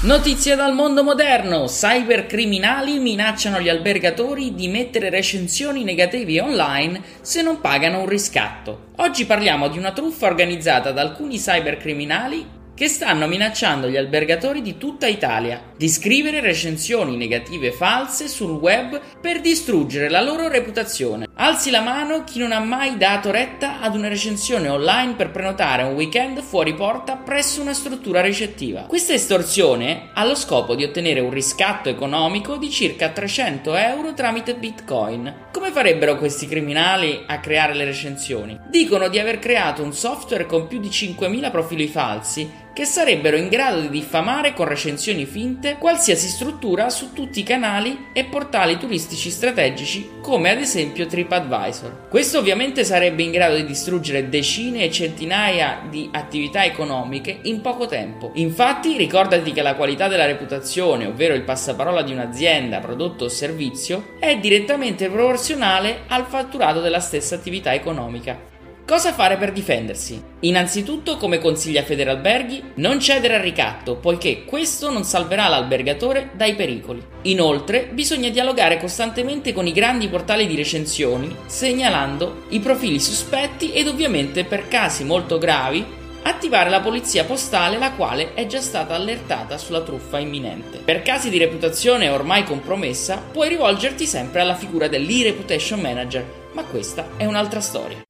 Notizie dal mondo moderno. Cybercriminali minacciano gli albergatori di mettere recensioni negative online se non pagano un riscatto. Oggi parliamo di una truffa organizzata da alcuni cybercriminali che stanno minacciando gli albergatori di tutta Italia di scrivere recensioni negative false sul web per distruggere la loro reputazione. Alzi la mano chi non ha mai dato retta ad una recensione online per prenotare un weekend fuori porta presso una struttura ricettiva. Questa estorsione ha lo scopo di ottenere un riscatto economico di circa 300 euro tramite Bitcoin. Come farebbero questi criminali a creare le recensioni? Dicono di aver creato un software con più di 5.000 profili falsi che sarebbero in grado di diffamare con recensioni finte qualsiasi struttura su tutti i canali e portali turistici strategici come ad esempio TripAdvisor. Questo ovviamente sarebbe in grado di distruggere decine e centinaia di attività economiche in poco tempo. Infatti ricordati che la qualità della reputazione, ovvero il passaparola di un'azienda, prodotto o servizio, è direttamente proporzionale al fatturato della stessa attività economica. Cosa fare per difendersi? Innanzitutto, come consiglia Federalberghi, non cedere al ricatto, poiché questo non salverà l'albergatore dai pericoli. Inoltre, bisogna dialogare costantemente con i grandi portali di recensioni, segnalando i profili sospetti ed ovviamente per casi molto gravi attivare la polizia postale la quale è già stata allertata sulla truffa imminente. Per casi di reputazione ormai compromessa puoi rivolgerti sempre alla figura dell'e-reputation manager, ma questa è un'altra storia.